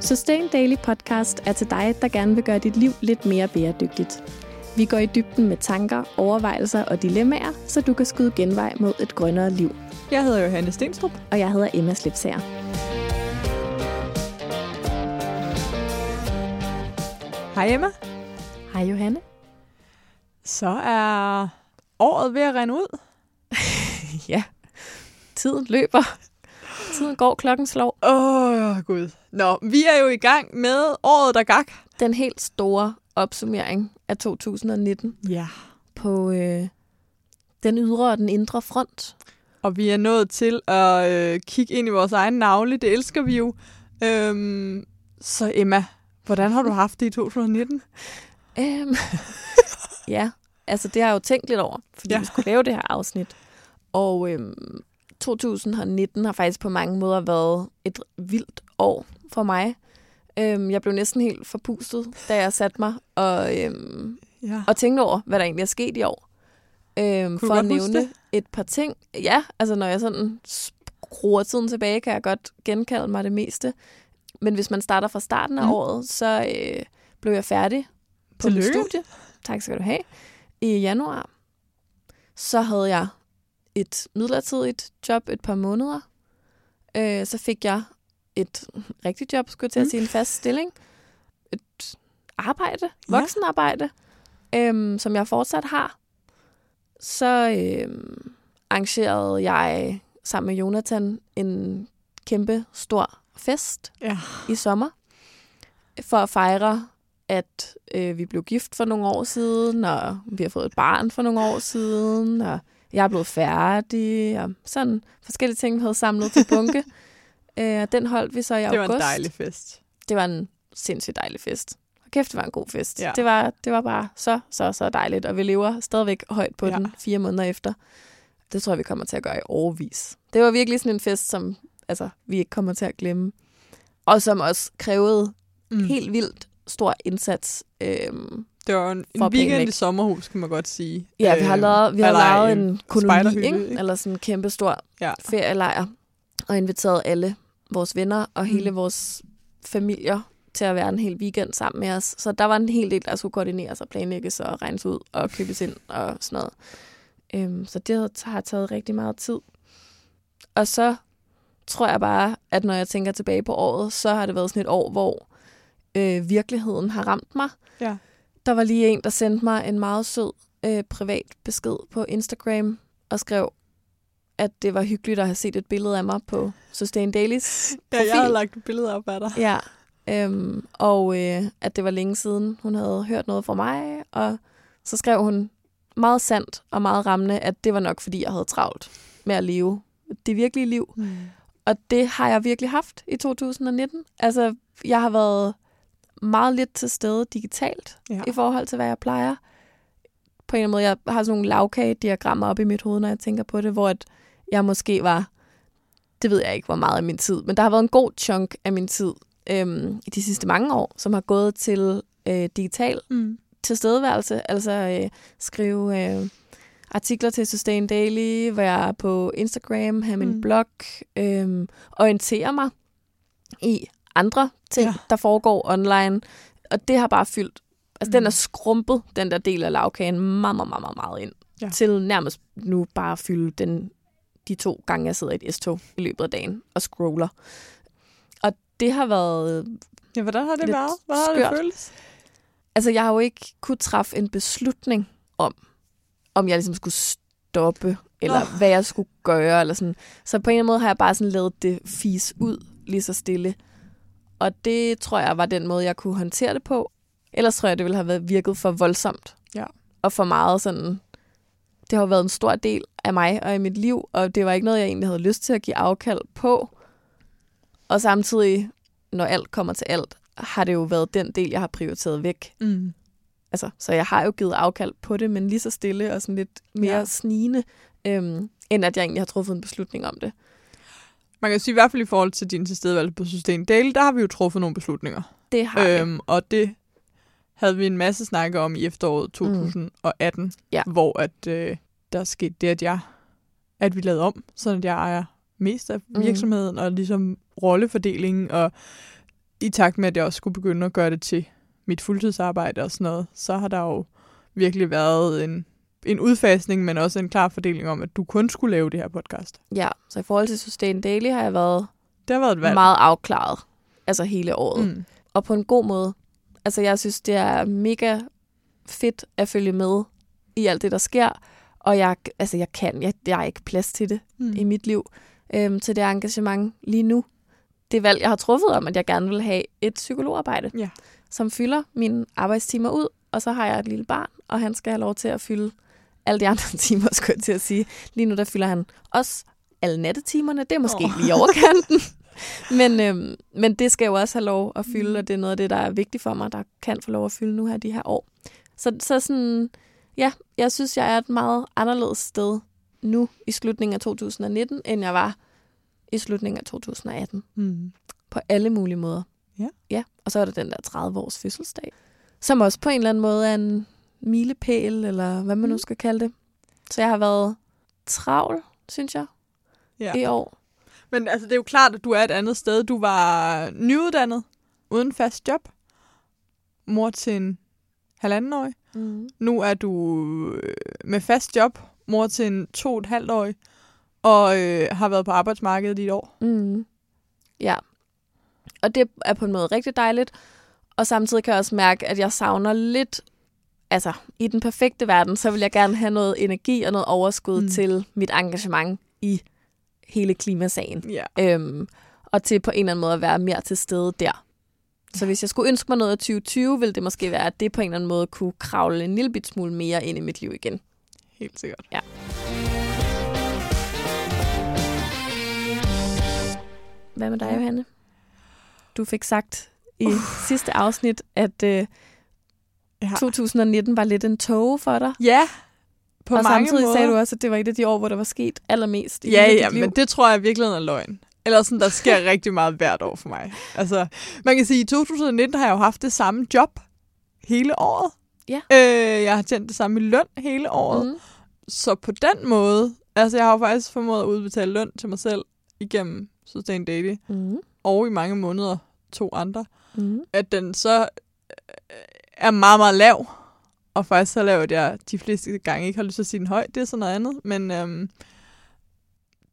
Sustain Daily Podcast er til dig, der gerne vil gøre dit liv lidt mere bæredygtigt. Vi går i dybden med tanker, overvejelser og dilemmaer, så du kan skyde genvej mod et grønnere liv. Jeg hedder Johanne Stenstrup. Og jeg hedder Emma Slipsager. Hej Emma. Hej Johanne. Så er året ved at rende ud. ja, tiden løber. Tiden går, klokken slår. Åh, oh, gud. Nå, vi er jo i gang med året, der gak. Den helt store opsummering af 2019 Ja. på øh, den ydre og den indre front. Og vi er nået til at øh, kigge ind i vores egen navle. Det elsker vi jo. Øhm, så Emma, hvordan har du haft det i 2019? Øhm, ja, altså det har jeg jo tænkt lidt over, fordi ja. Vi skulle lave det her afsnit. Og øhm, 2019 har faktisk på mange måder været et vildt år for mig. Øhm, jeg blev næsten helt forpustet, da jeg satte mig og, øhm, Ja. og tænkte over, hvad der egentlig er sket i år. Øhm, for at nævne det? et par ting. Ja, altså når jeg sådan skruer tiden tilbage, kan jeg godt genkalde mig det meste. Men hvis man starter fra starten af Mm. året, så øh, blev jeg færdig på mit Tillykke. studie. Tak skal du have. I januar. Så havde jeg et midlertidigt job et par måneder. Øh, så fik jeg et rigtigt job, skulle jeg til at Mm. sige, en fast stilling. Et arbejde, Ja. voksenarbejde, øhm, som jeg fortsat har. Så øhm, arrangerede jeg sammen med Jonathan en kæmpe stor fest Ja. i sommer for at fejre, at øh, vi blev gift for nogle år siden, og vi har fået et barn for nogle år siden, og jeg er blevet færdig, og sådan forskellige ting, vi havde samlet til bunke. øh, og den holdt vi så i Det var august. en dejlig fest. Det var en sindssygt dejlig fest. Og kæft, det var en god fest. Ja. Det, var, det var bare så, så, så dejligt, og vi lever stadigvæk højt på Ja. den fire måneder efter. Det tror jeg, vi kommer til at gøre i overvis. Det var virkelig sådan en fest, som altså, vi ikke kommer til at glemme. Og som også krævede Mm. helt vildt stor indsats. Øhm, Det var en, weekend i sommerhus, kan man godt sige. ja, vi har Øhm, lavet, vi har lavet en koloni, ikke? eller sådan en kæmpe stor Ja. ferielejr, og inviteret alle vores venner og Mm. hele vores familier til at være en hel weekend sammen med os. Så der var en hel del, der skulle koordineres og planlægges og regnes ud og købes ind og sådan noget. Øhm, så det har taget rigtig meget tid. Og så tror jeg bare, at når jeg tænker tilbage på året, så har det været sådan et år, hvor øh, virkeligheden har ramt mig. Ja. Der var lige en, der sendte mig en meget sød øh, privat besked på Instagram og skrev, at det var hyggeligt at have set et billede af mig på Sustain Dailies Ja, profil. jeg havde lagt et billede op af dig. Ja, øhm, og øh, at det var længe siden, hun havde hørt noget fra mig, og så skrev hun meget sandt og meget rammende, at det var nok, fordi jeg havde travlt med at leve det virkelige liv. Mm. Og det har jeg virkelig haft i 2019. Altså, jeg har været meget lidt til stede digitalt Ja. i forhold til, hvad jeg plejer. På en eller anden måde, jeg har sådan nogle lavkagediagrammer op i mit hoved, når jeg tænker på det, hvor at jeg måske var, det ved jeg ikke, hvor meget af min tid, men der har været en god chunk af min tid øhm, i de sidste mange år, som har gået til øh, digital Mm. tilstedeværelse, altså øh, skrive øh, artikler til Sustain Daily, være på Instagram, have min Mm. blog, øh, orientere mig i andre ting, Ja. der foregår online, og det har bare fyldt, altså mm. den er skrumpet, den der del af lavkagen, meget, meget, meget, meget, ind, Ja. til nærmest nu bare at fylde den, de to gange, jeg sidder i et S-tog i løbet af dagen og scroller. Og det har været Ja, hvordan har det Lidt været? Hvordan har det føltes? Altså, jeg har jo ikke kunne træffe en beslutning om, om jeg ligesom skulle stoppe, eller Nå. hvad jeg skulle gøre, eller sådan. Så på en eller anden måde har jeg bare sådan lavet det fis ud lige så stille. Og det tror jeg var den måde, jeg kunne håndtere det på. Ellers tror jeg, det ville have været virket for voldsomt. Ja. Og for meget sådan... Det har været en stor del af mig og i mit liv, og det var ikke noget, jeg egentlig havde lyst til at give afkald på. Og samtidig, når alt kommer til alt, har det jo været den del, jeg har prioriteret væk. Mm. Altså, så jeg har jo givet afkald på det, men lige så stille og sådan lidt mere ja. snigende, øhm, end at jeg egentlig har truffet en beslutning om det. Man kan sige i hvert fald i forhold til din tilstedeværelse på Sustain Daily, der har vi jo truffet nogle beslutninger. Det har jeg. Øhm, og det havde vi en masse snakke om i efteråret 2018, mm. Ja. hvor at, øh, der skete det, at, jeg, at vi lavede om, så at jeg ejer mest af Mhm. virksomheden, og ligesom rollefordelingen, og i takt med, at jeg også skulle begynde at gøre det til mit fuldtidsarbejde og sådan noget, så har der jo virkelig været en, en udfasning, men også en klar fordeling om, at du kun skulle lave det her podcast. Ja, så i forhold til Sustain Daily har jeg været Det har været et valg. meget afklaret. Altså hele året. Mm. Og på en god måde. Altså jeg synes, det er mega fedt at følge med i alt det, der sker. Og jeg, altså jeg kan, jeg, jeg har ikke plads til det Mm. i mit liv, øhm, til det engagement lige nu. Det valg, jeg har truffet om, at jeg gerne vil have et psykologarbejde, Ja. som fylder mine arbejdstimer ud, og så har jeg et lille barn, og han skal have lov til at fylde alle de andre timer, skulle jeg til at sige. Lige nu, der fylder han også alle nattetimerne. Det er måske oh. lige overkanten. men, øhm, men det skal jo også have lov at fylde, Mm. og det er noget af det, der er vigtigt for mig, der kan få lov at fylde nu her de her år. Så, så sådan, ja, jeg synes, jeg er et meget anderledes sted nu i slutningen af 2019, end jeg var i slutningen af 2018. Mm. På alle mulige måder. Ja. Ja, og så er der den der 30-års fødselsdag, som også på en eller anden måde er en milepæl, eller hvad man nu Mm. skal kalde det. Så jeg har været travl, synes jeg, Ja. i år. Men altså, det er jo klart, at du er et andet sted. Du var nyuddannet, uden fast job. Mor til en halvandenårig. Mm. Nu er du øh, med fast job, mor til en to og et halvt årig, og øh, har været på arbejdsmarkedet i et år. Mm. Ja. Og det er på en måde rigtig dejligt. Og samtidig kan jeg også mærke, at jeg savner lidt... Altså, i den perfekte verden, så vil jeg gerne have noget energi og noget overskud Mm. til mit engagement i hele klimasagen. Ja. Øhm, og til på en eller anden måde at være mere til stede der. Så hvis jeg skulle ønske mig noget af 2020, ville det måske være, at det på en eller anden måde kunne kravle en lille bit smule mere ind i mit liv igen. Helt sikkert. Hvad med dig, Ja. Johanne? Du fik sagt i uh. sidste afsnit, at øh, Ja. 2019 var lidt en tåge for dig. Ja, på og mange samtidig måder. sagde du også, at det var et af de år, hvor der var sket allermest i Ja, ja, liv. men det tror jeg virkelig er løgn. Eller sådan, der sker rigtig meget hvert år for mig. Altså, man kan sige, at i 2019 har jeg jo haft det samme job hele året. Ja. Øh, jeg har tjent det samme i løn hele året. Mm. Mm. Så på den måde, altså jeg har jo faktisk formået at udbetale løn til mig selv igennem Sustain Daily, Mm. og i mange måneder to andre, Mm. at den så øh, er meget, meget lav. Og faktisk så lav, at jeg de fleste gange ikke har lyst til at sige den højt. Det er sådan noget andet. Men øhm,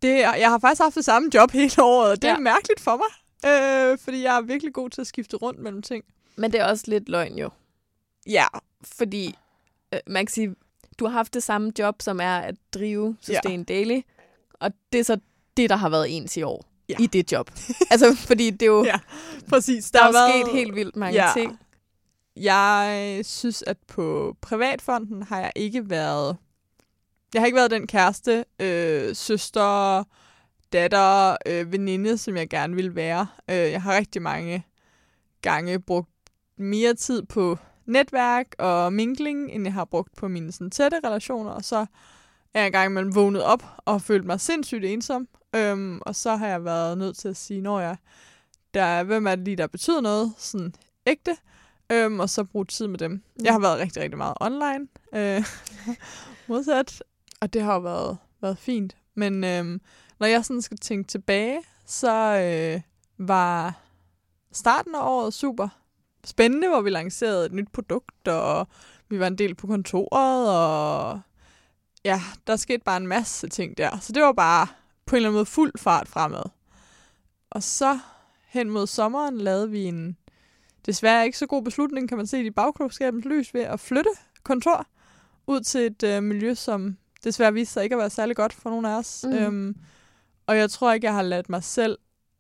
det, jeg har faktisk haft det samme job hele året, det ja. er mærkeligt for mig. Øh, fordi jeg er virkelig god til at skifte rundt mellem ting. Men det er også lidt løgn jo. Ja, Fordi øh, man kan sige, du har haft det samme job, som er at drive Sustain ja. Daily. Og det er så det, der har været ens i år. Ja. I det job. altså, fordi det er jo... Ja, præcis. Der, der er været- sket helt vildt mange Ja. ting. Jeg synes, at på privatfonden har jeg ikke været... Jeg har ikke været den kæreste, øh, søster, datter, øh, veninde, som jeg gerne ville være. Øh, jeg har rigtig mange gange brugt mere tid på netværk og mingling, end jeg har brugt på mine sådan, tætte relationer. Og så er jeg engang imellem vågnet op og følt mig sindssygt ensom. Øhm, og så har jeg været nødt til at sige, når jeg der hvem er det lige, der betyder noget, sådan ægte, øhm, og så bruge tid med dem. Mm. Jeg har været rigtig, rigtig meget online, øh, modsat, og det har været, været fint. Men øhm, når jeg sådan skal tænke tilbage, så øh, var starten af året super spændende, hvor vi lancerede et nyt produkt, og vi var en del på kontoret, og ja, der skete bare en masse ting der. Så det var bare på en eller anden måde fuld fart fremad. Og så hen mod sommeren lavede vi en desværre ikke så god beslutning, kan man se i bagklogskabens lys, ved at flytte kontor ud til et øh, miljø, som desværre viste sig ikke at være særlig godt for nogen af os. Mm. Øhm, og jeg tror ikke, jeg har ladt mig selv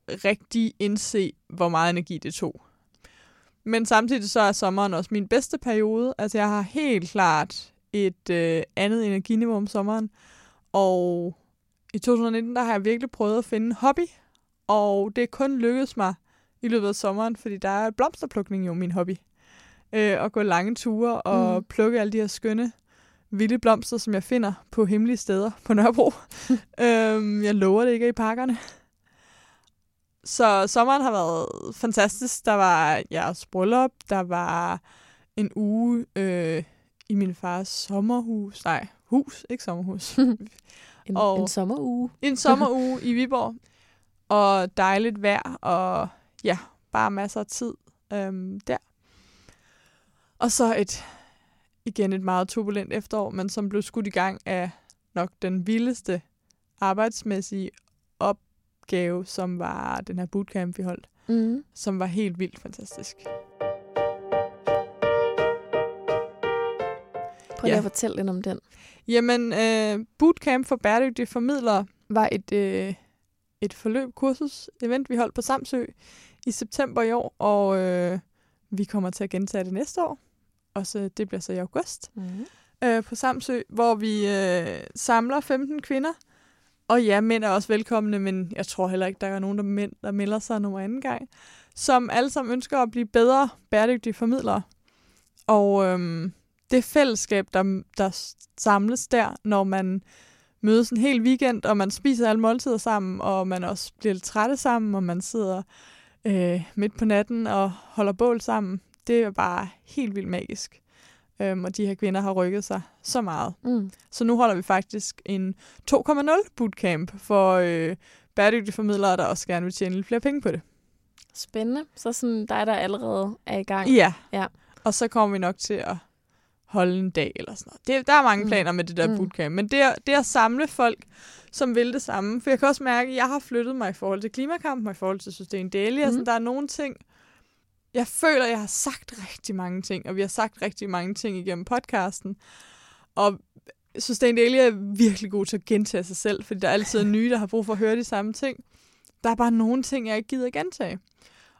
rigtig indse, hvor meget energi det tog. Men samtidig så er sommeren også min bedste periode. Altså jeg har helt klart et øh, andet energiniveau om sommeren. Og i 2019, der har jeg virkelig prøvet at finde en hobby. Og det er kun lykkedes mig i løbet af sommeren, fordi der er blomsterplukning jo min hobby. Øh, at gå lange ture og Mm. plukke alle de her skønne, vilde blomster, som jeg finder på hemmelige steder på Nørrebro. øhm, jeg lover det ikke i parkerne. Så sommeren har været fantastisk. Der var jeres bryllup, der var en uge øh, i min fars sommerhus. Nej, hus, ikke sommerhus. En, Og- en sommeruge. en sommeruge i Viborg. Og dejligt vejr, og ja, bare masser af tid øhm, der. Og så et, igen et meget turbulent efterår, men som blev skudt i gang af nok den vildeste arbejdsmæssige opgave, som var den her bootcamp, vi holdt, Mm. som var helt vildt fantastisk. Prøv lige Ja. at fortælle lidt om den. Jamen, øh, bootcamp for bæredygtige formidlere var et, øh, et forløb, kursus, event, vi holdt på Samsø i september i år, og øh, vi kommer til at gentage det næste år. Og så, det bliver så i august Mm. øh, på Samsø, hvor vi øh, samler 15 kvinder. Og ja, mænd er også velkomne, men jeg tror heller ikke, der er nogen der, mænd, der melder sig nummer anden gang. Som alle sammen ønsker at blive bedre bæredygtige formidlere. Og øhm, det fællesskab, der, der samles der, når man mødes en hel weekend, og man spiser alle måltider sammen, og man også bliver lidt trætte sammen, og man sidder øh, midt på natten og holder bål sammen, det er bare helt vildt magisk. Øhm, og de her kvinder har rykket sig så meget. Mm. Så nu holder vi faktisk en 2.0 bootcamp for øh, bæredygtige formidlere, der også gerne vil tjene lidt flere penge på det. Spændende. Så sådan dig, der allerede er i gang. Ja. Ja. Og så kommer vi nok til at holde en dag eller sådan noget. Det, der er mange Mm. planer med det der Mm. bootcamp, men det er, det er at samle folk, som vil det samme. For jeg kan også mærke, at jeg har flyttet mig i forhold til klimakampen, og i forhold til Sustain Daily. Mm. Altså, Mhm. der er nogle ting, jeg føler, jeg har sagt rigtig mange ting, og vi har sagt rigtig mange ting igennem podcasten. Og Sustain Daily er virkelig god til at gentage sig selv, fordi der er altid nye, der har brug for at høre de samme ting. Der er bare nogle ting, jeg ikke gider gentage.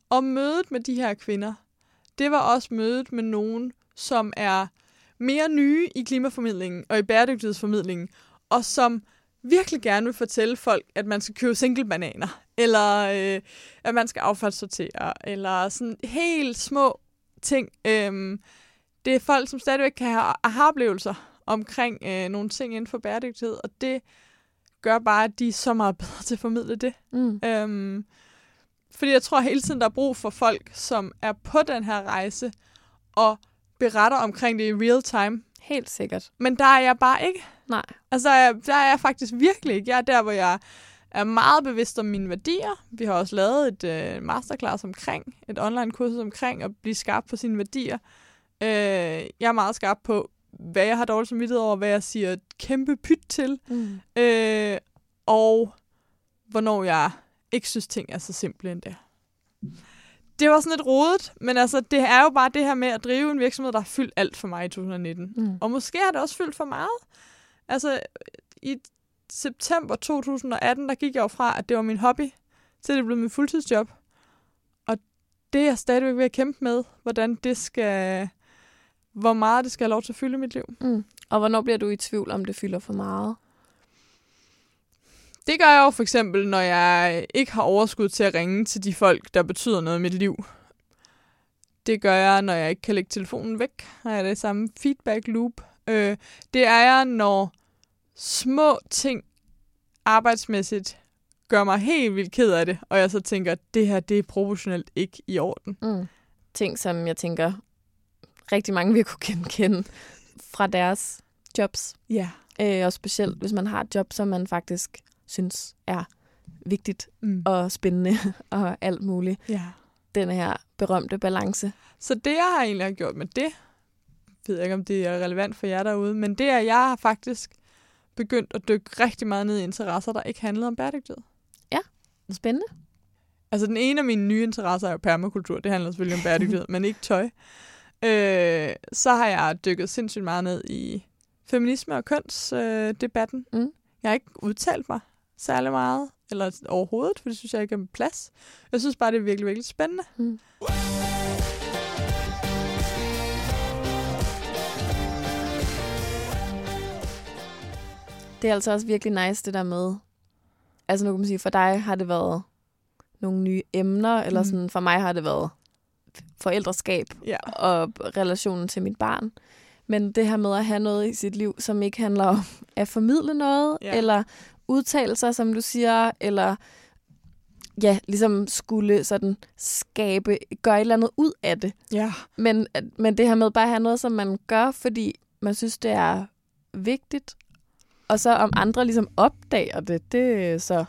Og mødet med de her kvinder, det var også mødet med nogen, som er mere nye i klimaformidlingen og i bæredygtighedsformidlingen, og som virkelig gerne vil fortælle folk, at man skal købe single-bananer, eller øh, at man skal affaldssortere, eller sådan helt små ting. Øhm, det er folk, som stadigvæk kan have aha-oplevelser omkring øh, nogle ting inden for bæredygtighed, og det gør bare, at de er så meget bedre til at formidle det. Mm. Øhm, fordi jeg tror hele tiden, der er brug for folk, som er på den her rejse, og beretter omkring det i real time. Helt sikkert. Men der er jeg bare ikke. Nej. Altså, der er jeg faktisk virkelig ikke. Jeg er der, hvor jeg er meget bevidst om mine værdier. Vi har også lavet et øh, masterclass omkring, et online kursus omkring at blive skarp på sine værdier. Øh, jeg er meget skarp på, hvad jeg har dårligt samvittighed over, hvad jeg siger et kæmpe pyt til, Mm. øh, og hvornår jeg ikke synes, ting er så simple endda. Det var sådan lidt rodet, men altså, det er jo bare det her med at drive en virksomhed, der har fyldt alt for mig i 2019. Mm. Og måske har det også fyldt for meget. Altså, i september 2018, der gik jeg jo fra, at det var min hobby, til det blev min fuldtidsjob. Og det er jeg stadigvæk ved at kæmpe med, hvordan det skal... Hvor meget det skal have lov til at fylde mit liv. Mm. Og hvornår bliver du i tvivl, om det fylder for meget? Det gør jeg jo for eksempel, når jeg ikke har overskud til at ringe til de folk, der betyder noget i mit liv. Det gør jeg, når jeg ikke kan lægge telefonen væk. Når jeg det samme feedback loop. Øh, det er jeg, når små ting arbejdsmæssigt gør mig helt vildt ked af det, og jeg så tænker, at det her, det er proportionelt ikke i orden. Mm. Ting, som jeg tænker, rigtig mange vil kunne genkende fra deres jobs. Ja. Øh, og specielt, hvis man har et job, som man faktisk synes er vigtigt Mm. og spændende og alt muligt. ja. Den her berømte balance. Så det, jeg har egentlig gjort med det, ved jeg ikke, om det er relevant for jer derude, men det er, at jeg har faktisk begyndt at dykke rigtig meget ned i interesser, der ikke handlede om bæredygtighed. Spændende. Altså den ene af mine nye interesser er jo permakultur. Det handler selvfølgelig om bæredygtighed, men ikke tøj. Øh, så har jeg dykket sindssygt meget ned i feminisme og kønsdebatten. Øh, debatten. Mm. Jeg har ikke udtalt mig særlig meget, eller overhovedet, for det synes jeg ikke er plads. Jeg synes bare, det er virkelig, virkelig spændende. Mm. Det er altså også virkelig nice, det der med... Altså nu kan man sige, for dig har det været nogle nye emner, eller Mm. sådan, for mig har det været forældreskab Ja. og relationen til mit barn. Men det her med at have noget i sit liv, som ikke handler om at formidle noget, Ja. eller udtale sig, som du siger, eller ja, ligesom skulle sådan skabe, gøre et eller andet ud af det. Ja. Men, men det her med bare at have noget, som man gør, fordi man synes, det er vigtigt, og så om andre ligesom opdager det, det er så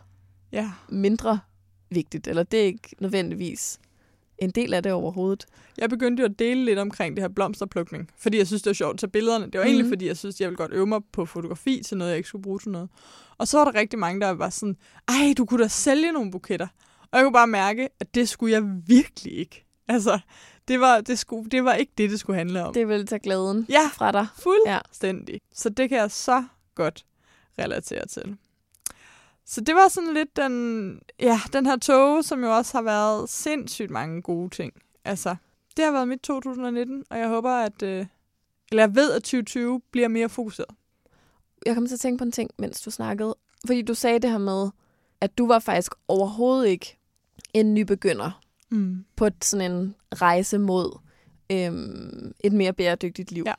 Ja. mindre vigtigt, eller det er ikke nødvendigvis en del af det overhovedet. Jeg begyndte jo at dele lidt omkring det her blomsterplukning, fordi jeg synes, det var sjovt at tage billederne. Det var mm. egentlig, Mhm. fordi jeg synes, jeg ville godt øve mig på fotografi til noget, jeg ikke skulle bruge til noget. Og så var der rigtig mange, der var sådan, ej, du kunne da sælge nogle buketter. Og jeg kunne bare mærke, at det skulle jeg virkelig ikke. Altså, det var, det skulle, det var ikke det, det skulle handle om. Det vil tage glæden Ja, fra dig. fuldstændig. Ja. Så det kan jeg så godt relatere til. Så det var sådan lidt den, ja, den her tog, som jo også har været sindssygt mange gode ting. Altså, det har været mit 2019, og jeg håber, at, øh, eller jeg ved, at 2020 bliver mere fokuseret. Jeg kom til at tænke på en ting, mens du snakkede. Fordi du sagde det her med, at du var faktisk overhovedet ikke en nybegynder Mm. på sådan en rejse mod øhm, et mere bæredygtigt liv. Ja.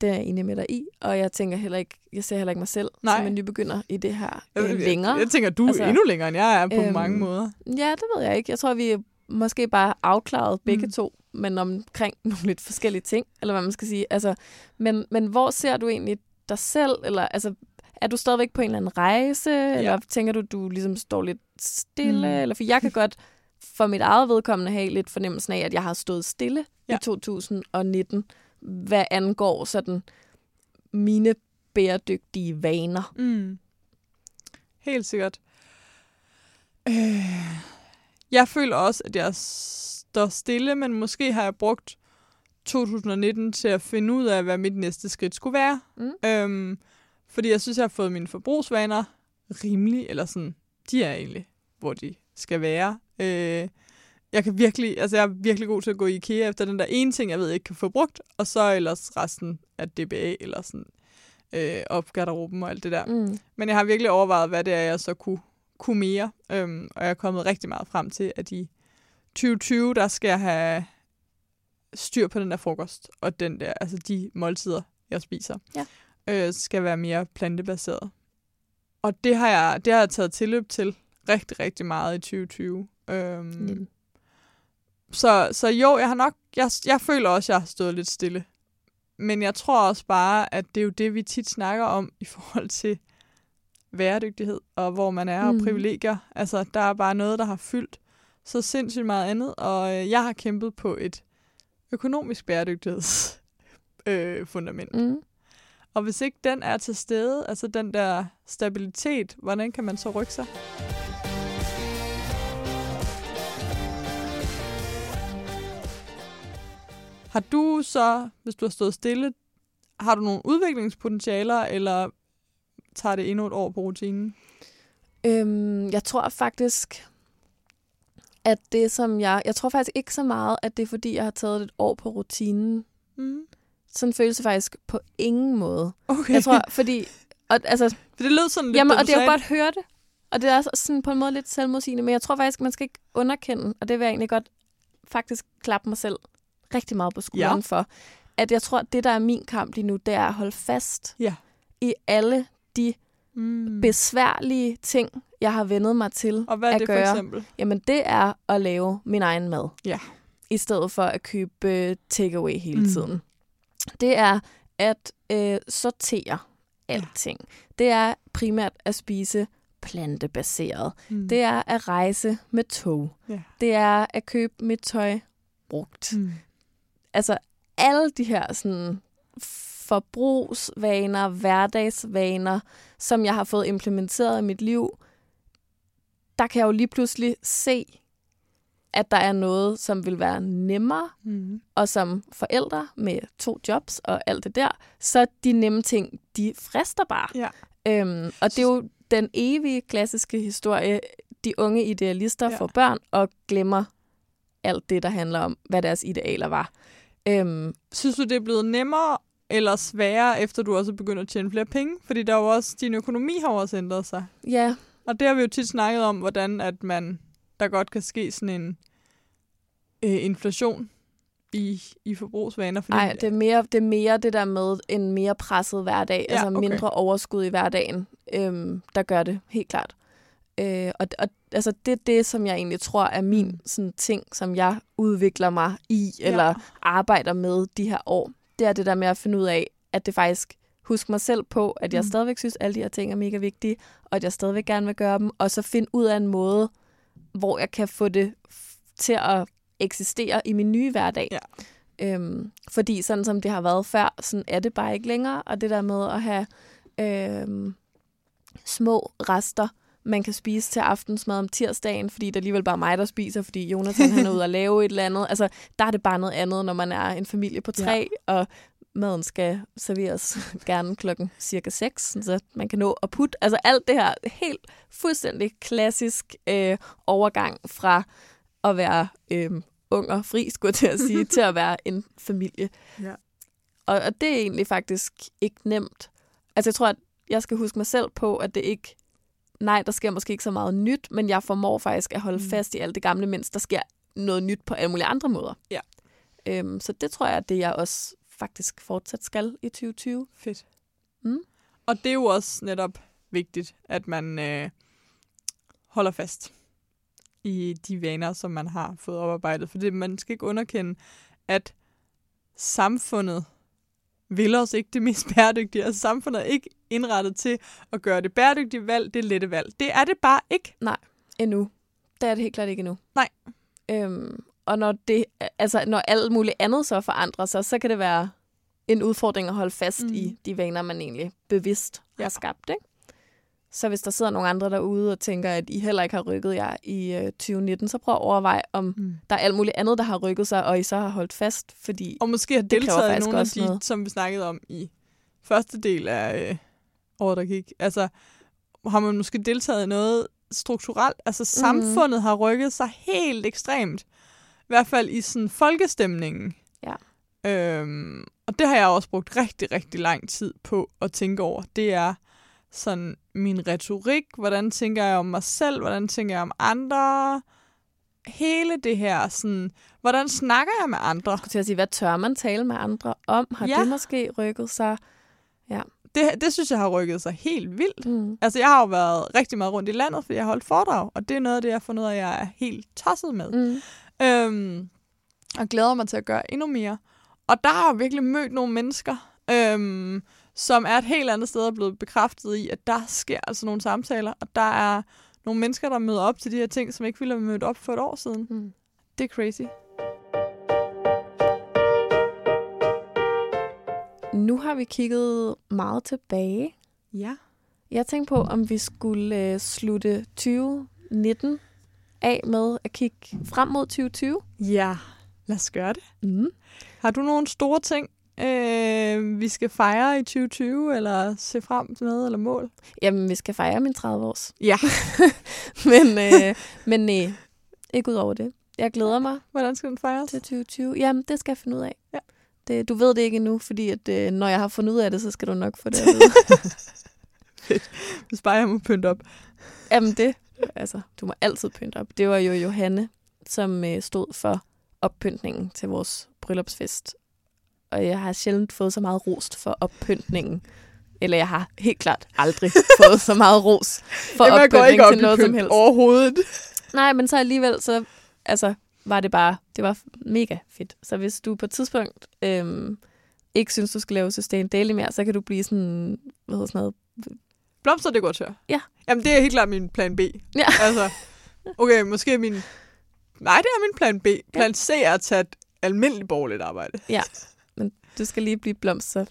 Det er jeg enig med dig i, og jeg tænker heller ikke, jeg ser heller ikke mig selv Nej. som en nybegynder i det her øh, jeg, længere. jeg tænker, du er Altså, endnu længere, end jeg er på øhm, mange måder. Ja, det ved jeg ikke. Jeg tror, vi er måske bare afklaret begge Mm. to, men omkring nogle lidt forskellige ting, eller hvad man skal sige. Altså, men, men hvor ser du egentlig dig selv? Eller, altså, er du stadigvæk på en eller anden rejse? Ja. Eller tænker du, du ligesom står lidt stille? Mm. Mm. Eller, for jeg kan godt for mit eget vedkommende have lidt fornemmelsen af, at jeg har stået stille Ja. i 2019, hvad angår sådan mine bæredygtige vaner. Mm. Helt sikkert. Øh, jeg føler også, at jeg står stille, men måske har jeg brugt 2019 til at finde ud af, hvad mit næste skridt skulle være. Mm. Øhm, fordi jeg synes, jeg har fået mine forbrugsvaner rimelig, eller sådan, de er egentlig, hvor de skal være. Øh, jeg kan virkelig, altså jeg er virkelig god til at gå i IKEA efter den der ene ting, jeg ved, jeg ikke kan få brugt, og så ellers resten af DBA, eller sådan øh, op garderoben og alt det der. Mm. Men jeg har virkelig overvejet, hvad det er, jeg så kunne, kunne mere. Øhm, og jeg er kommet rigtig meget frem til, at i 2020, der skal jeg have styr på den der frokost, og den der, altså de måltider, jeg spiser, Ja. øh, skal være mere plantebaseret. Og det har jeg, det har jeg taget tilløb til rigtig, rigtig meget i 2020. Øhm, Mm. Så, så jo, jeg har nok, jeg, jeg føler også, at jeg har stået lidt stille. Men jeg tror også bare, at det er jo det, vi tit snakker om i forhold til bæredygtighed, og hvor man er, og Mhm. privilegier. Altså, der er bare noget, der har fyldt så sindssygt meget andet, og øh, jeg har kæmpet på et økonomisk bæredygtigheds øh, fundament. Mm. Og hvis ikke den er til stede, altså den der stabilitet, hvordan kan man så rykke sig? Har du så, hvis du har stået stille, har du nogle udviklingspotentialer, eller tager det endnu et år på rutinen? Øhm, jeg tror faktisk, at det som jeg... Jeg tror faktisk ikke så meget, at det er fordi, jeg har taget et år på rutinen. Mm. Sådan føles det faktisk på ingen måde. Okay. Jeg tror, fordi... Og, altså, For det lød sådan lidt, jamen, og det er jo godt at høre det. Og det er også sådan på en måde lidt selvmodsigende. Men jeg tror faktisk, man skal ikke underkende, og det vil jeg egentlig godt faktisk klappe mig selv rigtig meget på skulderen Ja. ja. for, at jeg tror, at det, der er min kamp lige nu, det er at holde fast Ja. i alle de Mm. besværlige ting, jeg har vendet mig til Og hvad er at det gøre. for eksempel? Jamen, det er at lave min egen mad. Ja. I stedet for at købe øh, takeaway hele Mm. tiden. Det er at øh, sortere alting. Det er primært at spise plantebaseret. Mm. Det er at rejse med tog. Ja. Det er at købe mit tøj brugt. Mm. Altså alle de her sådan forbrugsvaner, hverdagsvaner, som jeg har fået implementeret i mit liv, der kan jeg jo lige pludselig se, at der er noget, som vil være nemmere, Mm. og som forældre med to jobs og alt det der, så de nemme ting, de frister bare. Ja. Øhm, og det er jo den evige klassiske historie, de unge idealister Ja. får børn og glemmer alt det, der handler om, hvad deres idealer var. Øhm, Synes du, det er blevet nemmere eller sværere, efter du også er begyndt at tjene flere penge? Fordi der er jo også, din økonomi har jo også ændret sig. ja, Og det har vi jo tit snakket om, hvordan at man, der godt kan ske sådan en øh, inflation i, i forbrugsvaner. Fordi, Nej, det er, mere, det er mere det der med en mere presset hverdag, Ja, altså okay. mindre overskud i hverdagen, øhm, der gør det helt klart. Øh, og og altså, det er det, som jeg egentlig tror er min sådan, ting, som jeg udvikler mig i, Ja. eller arbejder med de her år. Det er det der med at finde ud af, at det faktisk husk mig selv på, at jeg Mm. mm. stadigvæk synes, at alle de her ting er mega vigtige, og at jeg stadigvæk gerne vil gøre dem, og så finde ud af en måde, hvor jeg kan få det til at eksistere i min nye hverdag. Ja. Øhm, fordi sådan som det har været før, sådan er det bare ikke længere. Og det der med at have øhm, små rester, man kan spise til aftensmad om tirsdagen, fordi det er alligevel bare mig, der spiser, fordi Jonathan han er ude at lave et eller andet. Altså, der er det bare noget andet, når man er en familie på tre, ja. og maden skal serveres gerne klokken cirka 6, så man kan nå at putte. Altså alt det her helt fuldstændig klassisk øh, overgang fra at være øh, ung og fri, skulle jeg til at sige, til at være en familie. Ja. Og, og det er egentlig faktisk ikke nemt. Altså jeg tror, at jeg skal huske mig selv på, at det ikke... Nej, der sker måske ikke så meget nyt, men jeg formår faktisk at holde mm. fast i alt det gamle, mens der sker noget nyt på alle mulige andre måder. Ja. Øhm, så det tror jeg, at det jeg også faktisk fortsat skal i 2020. Fedt. Mm. Og det er jo også netop vigtigt, at man øh, holder fast i de vaner, som man har fået oparbejdet. For det, man skal ikke underkende, at samfundet vil os ikke det mest bæredygtige. Altså samfundet er ikke indrettet til at gøre det bæredygtige valg, det lette valg. Det er det bare ikke. Nej, endnu. Det er det helt klart ikke endnu. Nej. Øhm, og når, det, altså, når alt muligt andet så forandrer sig, så kan det være en udfordring at holde fast mm. i de vaner, man egentlig bevidst ja. har skabt. Ikke? Så hvis der sidder nogle andre derude og tænker, at I heller ikke har rykket jer i øh, 2019, så prøv at overveje, om mm. der er alt muligt andet, der har rykket sig, og I så har holdt fast. Fordi og måske har deltaget i nogle af de, noget. som vi snakkede om i første del af øh, året, der gik. Altså, har man måske deltaget i noget strukturelt? Altså, mm. samfundet har rykket sig helt ekstremt. I hvert fald i sådan folkestemningen. Ja. Øhm, og det har jeg også brugt rigtig, rigtig lang tid på at tænke over. Det er sådan min retorik, hvordan tænker jeg om mig selv, hvordan tænker jeg om andre, hele det her, sådan, hvordan snakker jeg med andre? Jeg skulle til at sige, hvad tør man tale med andre om? Har ja. det måske rykket sig? Ja. Det, det synes jeg har rykket sig helt vildt. Mm. Altså, jeg har jo været rigtig meget rundt i landet, fordi jeg har holdt foredrag, og det er noget af det, jeg har fundet ud af, jeg er helt tosset med. Mm. Øhm, og glæder mig til at gøre endnu mere. Og der har jeg virkelig mødt nogle mennesker, øhm, som er et helt andet sted og blevet bekræftet i, at der sker altså nogle samtaler, og der er nogle mennesker, der møder op til de her ting, som ikke ville have mødt op for et år siden. Mm. Det er crazy. Nu har vi kigget meget tilbage. Ja. Jeg tænkte på, om vi skulle øh, slutte 2019 af med at kigge frem mod 2020. Ja, lad os gøre det. Mm. Har du nogle store ting, øh, vi skal fejre i 2020, eller se frem til noget, eller mål? Jamen, vi skal fejre min 30 års. Ja. men øh, men nej, ikke ud over det. Jeg glæder mig. Hvordan skal den fejres? Til 2020. Jamen, det skal jeg finde ud af. Ja. Det, du ved det ikke endnu, fordi at, øh, når jeg har fundet ud af det, så skal du nok få det at vide. Hvis bare jeg må pynte op. Jamen det, altså, du må altid pynte op. Det var jo Johanne, som øh, stod for oppyntningen til vores bryllupsfest. Og jeg har sjældent fået så meget rost for oppyntningen. Eller jeg har helt klart aldrig fået så meget ros for Jamen, oppyntning ikke op til noget som helst. overhovedet. Nej, men så alligevel, så altså, var det bare, det var mega fedt. Så hvis du på et tidspunkt øhm, ikke synes, du skal lave Sustain Daily mere, så kan du blive sådan, hvad hedder sådan noget, Blomster, det går tør. Ja. Jamen, det er helt klart min plan B. Ja. Altså, okay, måske min... Nej, det er min plan B. Plan ja. C er at tage et almindeligt borgerligt arbejde. Ja, du skal lige blive blomster.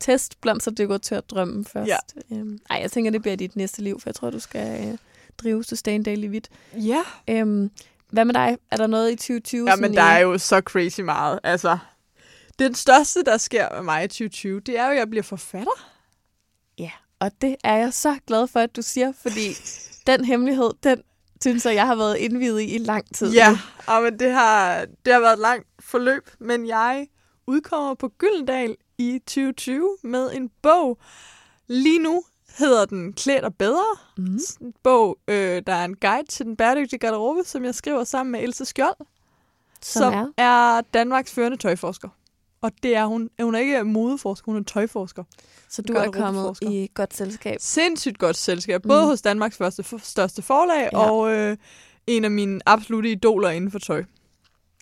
Test blomster, det går tør drømmen først. Ja. Øhm, ej, jeg tænker, det bliver dit næste liv, for jeg tror, du skal øh, drive Sustain Daily vidt. Ja. Øhm, hvad med dig? Er der noget i 2020? Ja, men der er jo så crazy meget. Altså, det største, der sker med mig i 2020, det er jo, at jeg bliver forfatter. Ja, og det er jeg så glad for, at du siger, fordi den hemmelighed, den synes jeg, jeg har været indvidet i i lang tid. Ja, og men det, har, det har været et langt forløb, men jeg udkommer på Gyldendal i 2020 med en bog. Lige nu hedder den Klædt og Bedre. Mm. En bog, øh, der er en guide til den bæredygtige garderobe, som jeg skriver sammen med Else Skjold, som, som er? er Danmarks førende tøjforsker. Og det er hun. Hun er ikke modeforsker, hun er tøjforsker. Så du er kommet i godt selskab? Sindssygt godt selskab. Både mm. hos Danmarks første, største forlag ja. og øh, en af mine absolute idoler inden for tøj.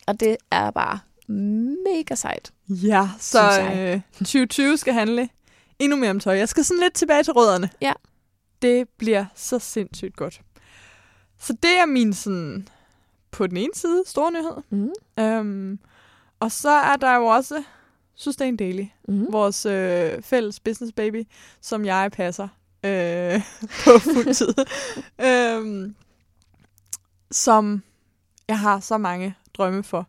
Og det er bare mega sejt. Ja, så øh, 2020 skal handle endnu mere om tøj. Jeg skal sådan lidt tilbage til rødderne. Ja. Det bliver så sindssygt godt. Så det er min sådan på den ene side stor nyhed. Mm. Øhm, og så er der jo også Sustain Daily, Mm. vores øh, fælles business baby, som jeg passer øh, på fuld tid. øhm, som jeg har så mange drømme for.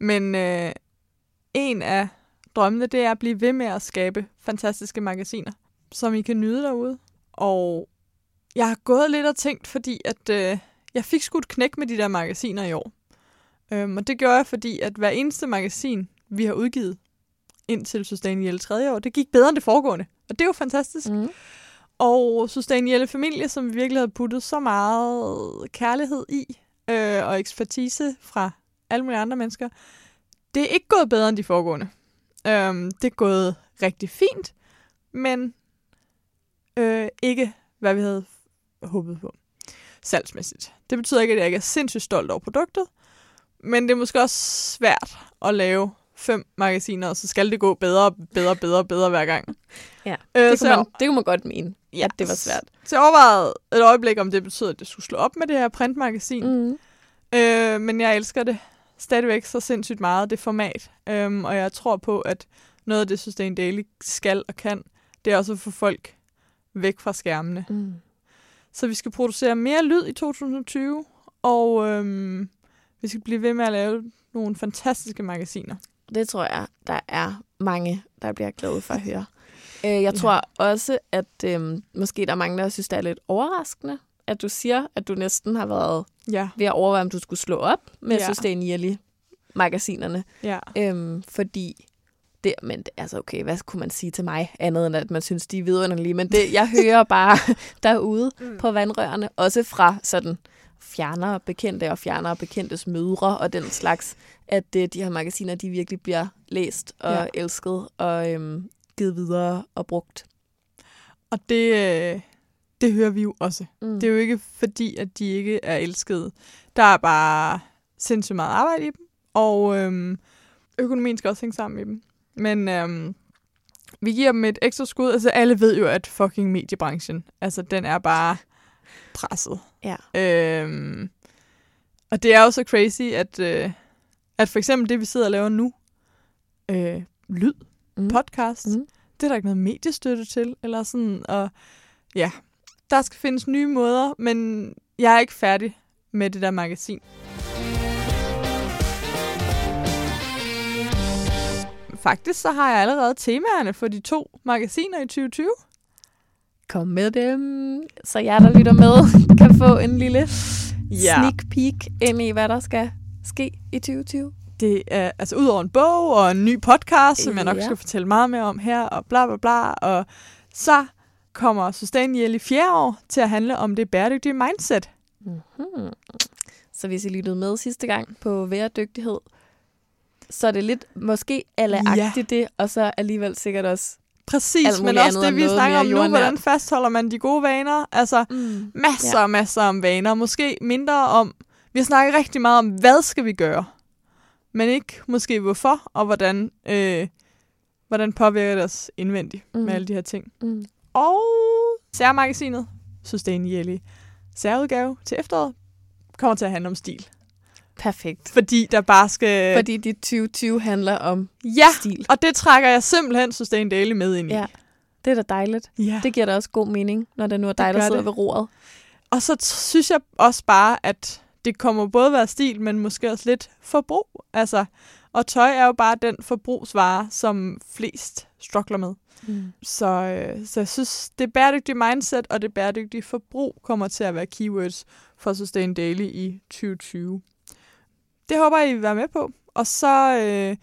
Men øh, en af drømmene, det er at blive ved med at skabe fantastiske magasiner, som I kan nyde derude. Og jeg har gået lidt og tænkt, fordi at øh, jeg fik skudt knæk med de der magasiner i år. Øhm, og det gjorde jeg, fordi at hver eneste magasin, vi har udgivet indtil Sustainable tredje år, det gik bedre end det foregående. Og det er jo fantastisk. Mm. Og Sustainable Familie, som vi virkelig havde puttet så meget kærlighed i, øh, og ekspertise fra alle mulige andre mennesker, det er ikke gået bedre end de foregående. Øhm, det er gået rigtig fint, men øh, ikke, hvad vi havde håbet på salgsmæssigt. Det betyder ikke, at jeg ikke er sindssygt stolt over produktet, men det er måske også svært at lave fem magasiner, og så skal det gå bedre, bedre, bedre, bedre hver gang. Ja, øh, Det, så kunne jeg- man, det kunne man godt mene, Ja, at det var svært. Så jeg overvejede et øjeblik, om det betyder, at det skulle slå op med det her printmagasin. Mm. Øh, men jeg elsker det stadigvæk så sindssygt meget, det format. Øhm, og jeg tror på, at noget af det, Sustain Daily skal og kan, det er også at få folk væk fra skærmene. Mm. Så vi skal producere mere lyd i 2020, og øhm, vi skal blive ved med at lave nogle fantastiske magasiner. Det tror jeg, der er mange, der bliver glade for at høre. Øh, jeg Ja. tror også, at øh, måske der er mange, der synes, det er lidt overraskende, at du siger, at du næsten har været Ja, ved at overveje, om du skulle slå op med Ja. Sustain Yearly magasinerne. ja. Øhm, fordi det, men det, altså okay, hvad kunne man sige til mig, andet end at man synes, de er vidunderlige. Men det, jeg hører bare derude Mm. på vandrørene, også fra sådan fjernere bekendte og fjernere bekendtes mødre og den slags, at øh, de her magasiner, de virkelig bliver læst og Ja. ja. elsket og øhm, givet videre og brugt. Og det, øh, det hører vi jo også. Mm. Det er jo ikke fordi, at de ikke er elskede. Der er bare sindssygt meget arbejde i dem, og øhm, økonomien skal også hænge sammen i dem. Men øhm, vi giver dem et ekstra skud. Altså alle ved jo, at fucking mediebranchen, altså den er bare presset. Ja. Øhm, og det er jo så crazy, at, øh, at for eksempel det, vi sidder og laver nu, øh, lyd, Mm. podcast, Mm. det er der ikke noget mediestøtte til, eller sådan, og ja, der skal findes nye måder, men jeg er ikke færdig med det der magasin. Faktisk så har jeg allerede temaerne for de to magasiner i 2020. Kom med dem, så jer, der lytter med, kan få en lille Ja. sneak peek ind i, hvad der skal ske i 2020. Det er altså ud over en bog og en ny podcast, som jeg nok Ja. skal fortælle meget mere om her, og bla bla bla. Og så kommer Sustain i fjerde år til at handle om det bæredygtige mindset. Mm-hmm. Så hvis I lyttede med sidste gang på væredygtighed, så er det lidt måske alle Ja. det, og så alligevel sikkert også Præcis, men også det, vi snakker om nu, jordnært. hvordan fastholder man de gode vaner. Altså mm. masser Ja. og masser om vaner. Måske mindre om, vi har snakket rigtig meget om, hvad skal vi gøre? Men ikke måske hvorfor, og hvordan, øh, hvordan påvirker det os indvendigt. Mm. med alle de her ting. Mm. Og særmagasinet, Sustain Yearly, særudgave til efteråret, kommer til at handle om stil. Perfekt. Fordi der bare skal... Fordi de 2020 handler om Ja, stil. og det trækker jeg simpelthen Sustain Daily med ind i. Ja. Det er da dejligt. ja. Det giver da også god mening, når det nu er dig, gør der sidder det. ved roret. Og så synes jeg også bare, at det kommer både være stil, men måske også lidt forbrug. Altså, og tøj er jo bare den forbrugsvare, som flest struggler med. Mm. Så, øh, så jeg synes, det bæredygtige mindset og det bæredygtige forbrug kommer til at være keywords for Sustain Daily i 2020. Det håber jeg, I vil være med på. Og så øh,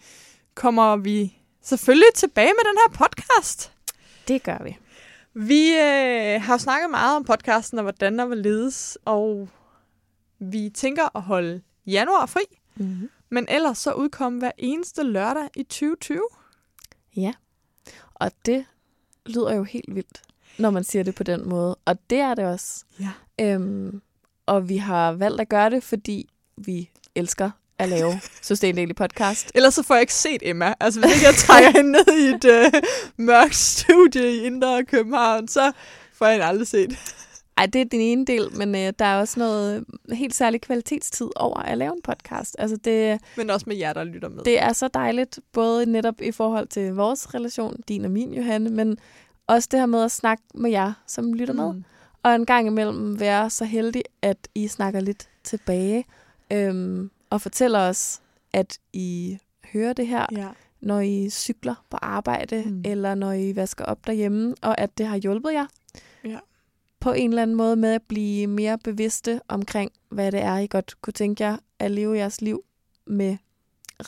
kommer vi selvfølgelig tilbage med den her podcast. Det gør vi. Vi øh, har snakket meget om podcasten og hvordan der vil ledes, og vi tænker at holde januar fri, Mm. men ellers så udkom hver eneste lørdag i 2020. Ja. Og det lyder jo helt vildt, når man siger det på den måde. Og det er det også. Ja. Øhm, og vi har valgt at gøre det, fordi vi elsker at lave Sustainable Podcast. Ellers så får jeg ikke set Emma. Altså hvis ikke jeg trækker hende ned i et øh, mørkt studie i Indre København, så får jeg hende aldrig set. Ej, det er den ene del, men øh, der er også noget helt særlig kvalitetstid over at lave en podcast. Altså det, Men også med jer, der lytter med. det er så dejligt, både netop i forhold til vores relation, din og min, Johanne, men også det her med at snakke med jer, som lytter med. Mm. Og en gang imellem være så heldig, at I snakker lidt tilbage øhm, og fortæller os, at I hører det her, Ja. når I cykler på arbejde, mm. eller når I vasker op derhjemme, og at det har hjulpet jer. Ja. På en eller anden måde med at blive mere bevidste omkring, hvad det er, I godt kunne tænke jer at leve jeres liv med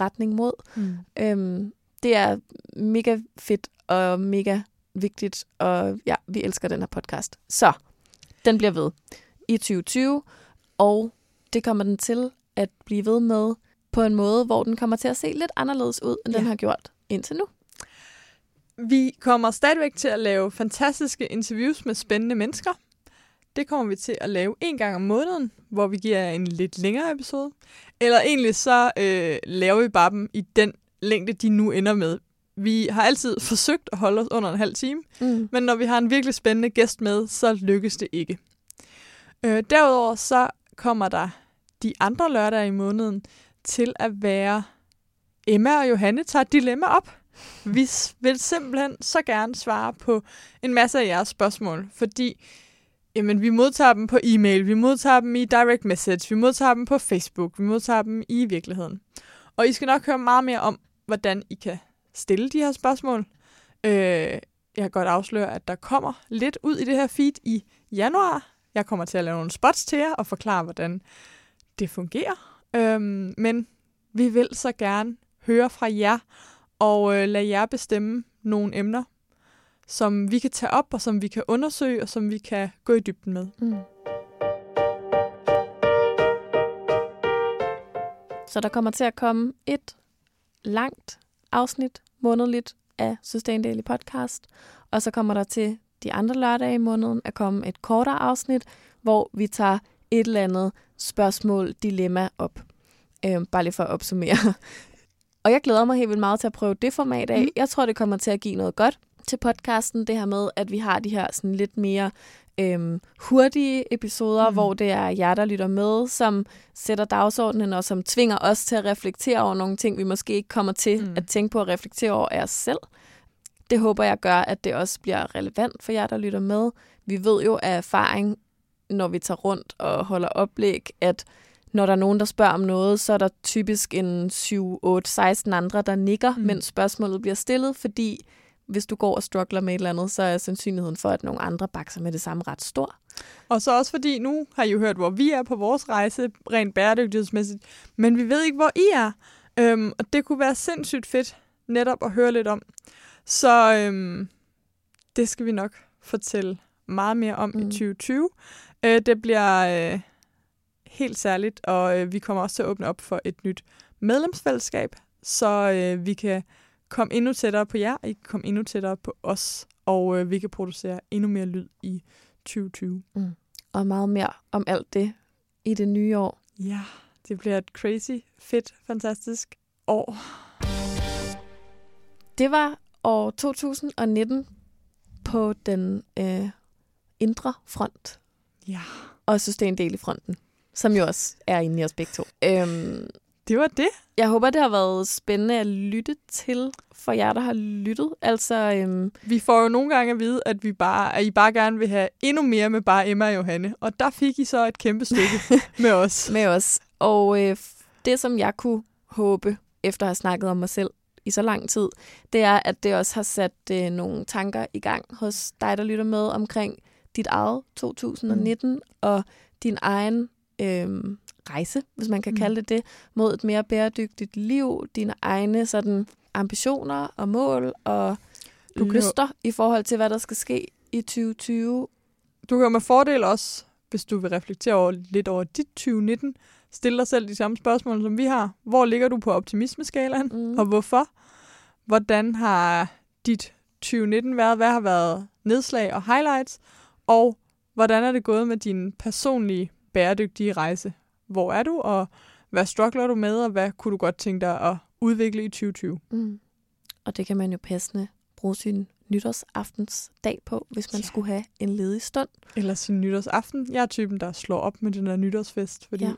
retning mod. Mm. Øhm, det er mega fedt og mega vigtigt, og ja, vi elsker den her podcast. Så, den bliver ved i 2020, og det kommer den til at blive ved med på en måde, hvor den kommer til at se lidt anderledes ud, end ja. den har gjort indtil nu. Vi kommer stadigvæk til at lave fantastiske interviews med spændende mennesker. Det kommer vi til at lave en gang om måneden, hvor vi giver en lidt længere episode. Eller egentlig så øh, laver vi bare dem i den længde, de nu ender med. Vi har altid forsøgt at holde os under en halv time, Mm. men når vi har en virkelig spændende gæst med, så lykkes det ikke. Øh, derudover så kommer der de andre lørdage i måneden til at være Emma og Johanne tager et dilemma op. Vi vil simpelthen så gerne svare på en masse af jeres spørgsmål, fordi jamen, vi modtager dem på e-mail, vi modtager dem i direct message, vi modtager dem på Facebook, vi modtager dem i virkeligheden. Og I skal nok høre meget mere om, hvordan I kan stille de her spørgsmål. Øh, jeg kan godt afsløre, at der kommer lidt ud i det her feed i januar. Jeg kommer til at lave nogle spots til jer og forklare, hvordan det fungerer. Øhm, men vi vil så gerne høre fra jer og øh, lade jer bestemme nogle emner, som vi kan tage op, og som vi kan undersøge, og som vi kan gå i dybden med. Mm. Så der kommer til at komme et langt afsnit månedligt af Sustain Daily Podcast, og så kommer der til de andre lørdage i måneden at komme et kortere afsnit, hvor vi tager et eller andet spørgsmål, dilemma op. Øhm, bare lige for at opsummere. Og jeg glæder mig helt vildt meget til at prøve det format af. Mm. Jeg tror, det kommer til at give noget godt til podcasten. Det her med, at vi har de her sådan lidt mere øhm, hurtige episoder, mm. hvor det er jer, der lytter med, som sætter dagsordenen, og som tvinger os til at reflektere over nogle ting, vi måske ikke kommer til mm. at tænke på at reflektere over af os selv. Det håber jeg gør, at det også bliver relevant for jer, der lytter med. Vi ved jo af erfaring, når vi tager rundt og holder oplæg, at når der er nogen, der spørger om noget, så er der typisk en 7, 8, 16 andre, der nikker, Mm. mens spørgsmålet bliver stillet, fordi hvis du går og struggler med et eller andet, så er sandsynligheden for, at nogle andre bakser med det samme ret stor. Og så også fordi, nu har I jo hørt, hvor vi er på vores rejse, rent bæredygtighedsmæssigt, men vi ved ikke, hvor I er. Øhm, og det kunne være sindssygt fedt netop at høre lidt om. Så øhm, det skal vi nok fortælle meget mere om mm. i Mm. 2020. Øh, det bliver øh, helt særligt, og øh, vi kommer også til at åbne op for et nyt medlemsfællesskab, så øh, vi kan komme endnu tættere på jer, og I kan komme endnu tættere på os, og øh, vi kan producere endnu mere lyd i 2020. Og meget mere om alt det i det nye år. Ja, det bliver et crazy, fedt, fantastisk år. Det var år 2019 på den øh, indre front, Ja. og Sustain Daily fronten, som jo også er inde i os begge to. Øhm, Det var det. jeg håber, det har været spændende at lytte til for jer, der har lyttet. Altså, øhm, Vi får jo nogle gange at vide, at, vi bare, at I bare gerne vil have endnu mere med bare Emma og Johanne. Og der fik I så et kæmpe stykke med os. med os. Og øh, det, som jeg kunne håbe, efter at have snakket om mig selv i så lang tid, det er, at det også har sat øh, nogle tanker i gang hos dig, der lytter med omkring dit eget 2019 mm. og din egen øh, rejse, hvis man kan Mm. kalde det det, mod et mere bæredygtigt liv, dine egne sådan ambitioner og mål og Du kan jo- lyster i forhold til, hvad der skal ske i 2020. Du kan jo med fordel også, hvis du vil reflektere over, lidt over dit 2019, stille dig selv de samme spørgsmål, som vi har. Hvor ligger du på optimismeskalaen, Mm. og hvorfor? Hvordan har dit 2019 været? Hvad har været nedslag og highlights? Og hvordan er det gået med din personlige bæredygtige rejse? Hvor er du, og hvad struggler du med, og hvad kunne du godt tænke dig at udvikle i 2020? Mm. Og det kan man jo passende bruge sin nytårsaftens dag på, hvis man Ja. skulle have en ledig stund. Eller sin nytårsaften. Jeg er typen, der slår op med den der nytårsfest, fordi Ja.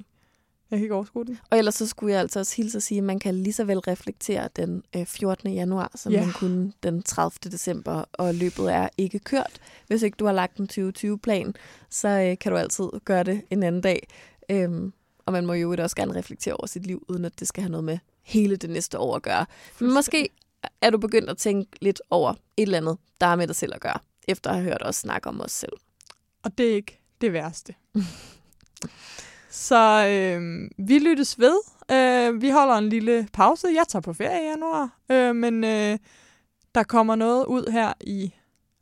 Jeg kan ikke overskue den. Og ellers så skulle jeg altså også hilse at sige, at man kan lige så vel reflektere den øh, 14. januar, som Ja. man kunne den 30. december, og løbet er ikke kørt. Hvis ikke du har lagt en 2020-plan, så øh, kan du altid gøre det en anden dag. Øhm, og man må jo også gerne reflektere over sit liv, uden at det skal have noget med hele det næste år at gøre. Men måske er du begyndt at tænke lidt over et eller andet, der har med dig selv at gøre, efter at have hørt os snakke om os selv. Og det er ikke det værste. Så øh, vi lyttes ved. Øh, vi holder en lille pause. Jeg tager på ferie i januar, øh, men øh, der kommer noget ud her i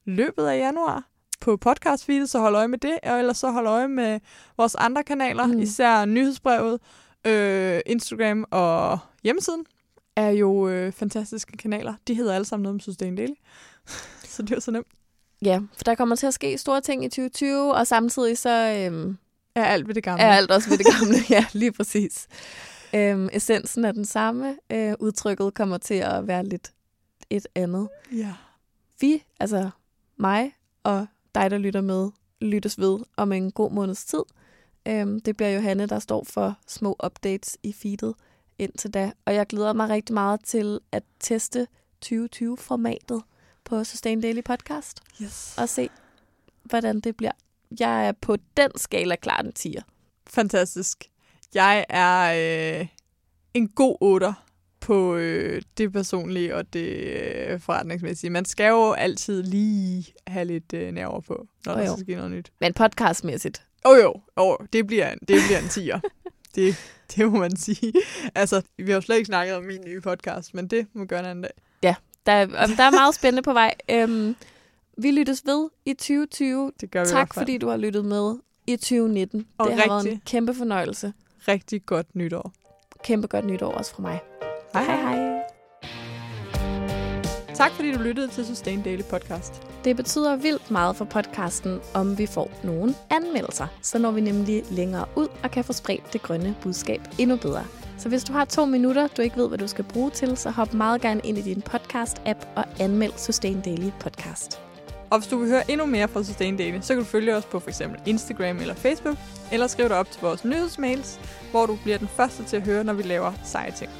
løbet af januar på podcastfeedet, så hold øje med det, og ellers så hold øje med vores andre kanaler, Mm. især nyhedsbrevet, øh, Instagram og hjemmesiden er jo øh, fantastiske kanaler. De hedder alle sammen noget med Sustain Daily. så det er så nemt. Ja, for der kommer til at ske store ting i 2020, og samtidig så øhm, Er alt ved det gamle. er alt også ved det gamle. ja, lige præcis. Øhm, essensen er den samme. Øh, udtrykket kommer til at være lidt et andet. Ja. Vi, altså mig og dig, der lytter med, lyttes ved om en god måneds tid. Øhm, det bliver Johanne, der står for små updates i feedet indtil da. Og jeg glæder mig rigtig meget til at teste 2020-formatet på Sustain Daily Podcast Yes. og se, hvordan det bliver. Jeg er på den skala klart en 10'er. Fantastisk. Jeg er øh, en god otter på øh, det personlige og det øh, forretningsmæssige. Man skal jo altid lige have lidt øh, nerver på, når Jo, der skal ske noget nyt. Men podcastmæssigt, Åh oh, jo, oh, det, bliver en, det bliver en tiger. det, det må man sige. Altså, vi har jo slet ikke snakket om min nye podcast, men det må gøre en anden dag. der, er- om der er meget spændende på vej. Øhm, vi lyttes ved i 2020. Det gør vi Tak fordi du har lyttet med i 2019. Og det har været en rigtig- kæmpe fornøjelse. Rigtig godt nytår. Kæmpe godt nytår også fra mig. hej. hej. Tak fordi du lyttede til Sustain Daily Podcast. Det betyder vildt meget for podcasten, om vi får nogle anmeldelser. Så når vi nemlig længere ud og kan få spredt det grønne budskab endnu bedre. Så hvis du har to minutter, du ikke ved, hvad du skal bruge til, så hop meget gerne ind i din podcast-app og anmeld Sustain Daily Podcast. Og hvis du vil høre endnu mere fra Sustain Daily, så kan du følge os på f.eks. Instagram eller Facebook, eller skriv dig op til vores nyhedsmails, hvor du bliver den første til at høre, når vi laver seje ting.